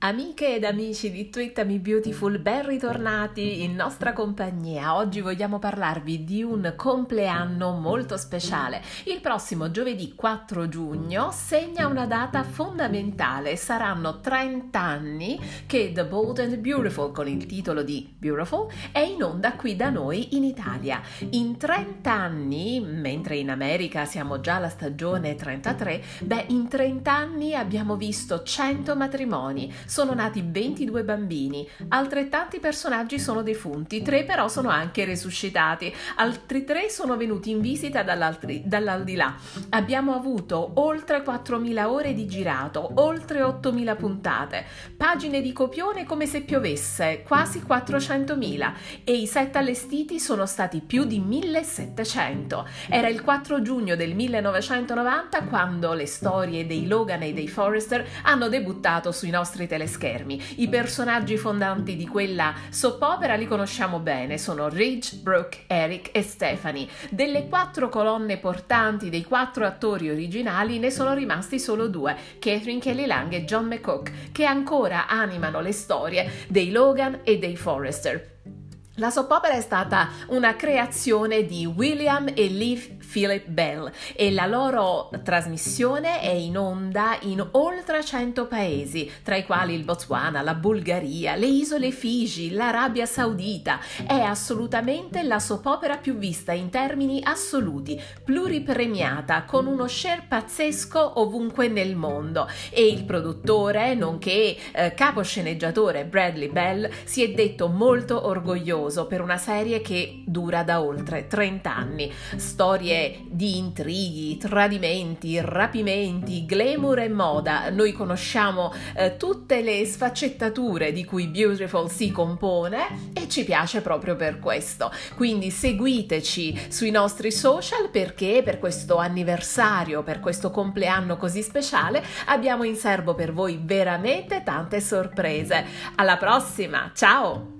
Amiche ed amici di Twittami Beautiful, ben ritornati in nostra compagnia. Oggi vogliamo parlarvi di un compleanno molto speciale. Il prossimo giovedì 4 giugno segna una data fondamentale. Saranno 30 anni che The Bold and Beautiful, con il titolo di Beautiful, è in onda qui da noi in Italia. In 30 anni, mentre in America siamo già alla stagione 33, beh, in 30 anni abbiamo visto 100 matrimoni sono nati 22 bambini, altrettanti personaggi sono defunti, tre però sono anche resuscitati, altri tre sono venuti in visita dall'aldilà. Abbiamo avuto oltre 4.000 ore di girato, oltre 8.000 puntate, pagine di copione come se piovesse, quasi 400.000 e i set allestiti sono stati più di 1.700. Era il 4 giugno del 1990 quando le storie dei Logan e dei Forrester hanno debuttato sui nostri telescopi teleschermi. I personaggi fondanti di quella soap opera li conosciamo bene, sono Ridge, Brooke, Eric e Stephanie. Delle quattro colonne portanti dei quattro attori originali ne sono rimasti solo due, Catherine Kelly Lang e John McCook, che ancora animano le storie dei Logan e dei Forrester. La soap opera è stata una creazione di William e Liv Philip Bell e la loro trasmissione è in onda in oltre 100 paesi, tra i quali il Botswana, la Bulgaria, le isole Figi, l'Arabia Saudita. È assolutamente la soap opera più vista in termini assoluti, pluripremiata, con uno share pazzesco ovunque nel mondo e il produttore, nonché eh, caposceneggiatore Bradley Bell, si è detto molto orgoglioso noioso per una serie che dura da oltre 30 anni. Storie di intrighi, tradimenti, rapimenti, glamour e moda. Noi conosciamo eh, tutte le sfaccettature di cui Beautiful si compone e ci piace proprio per questo. Quindi seguiteci sui nostri social perché per questo anniversario, per questo compleanno così speciale, abbiamo in serbo per voi veramente tante sorprese. Alla prossima, ciao!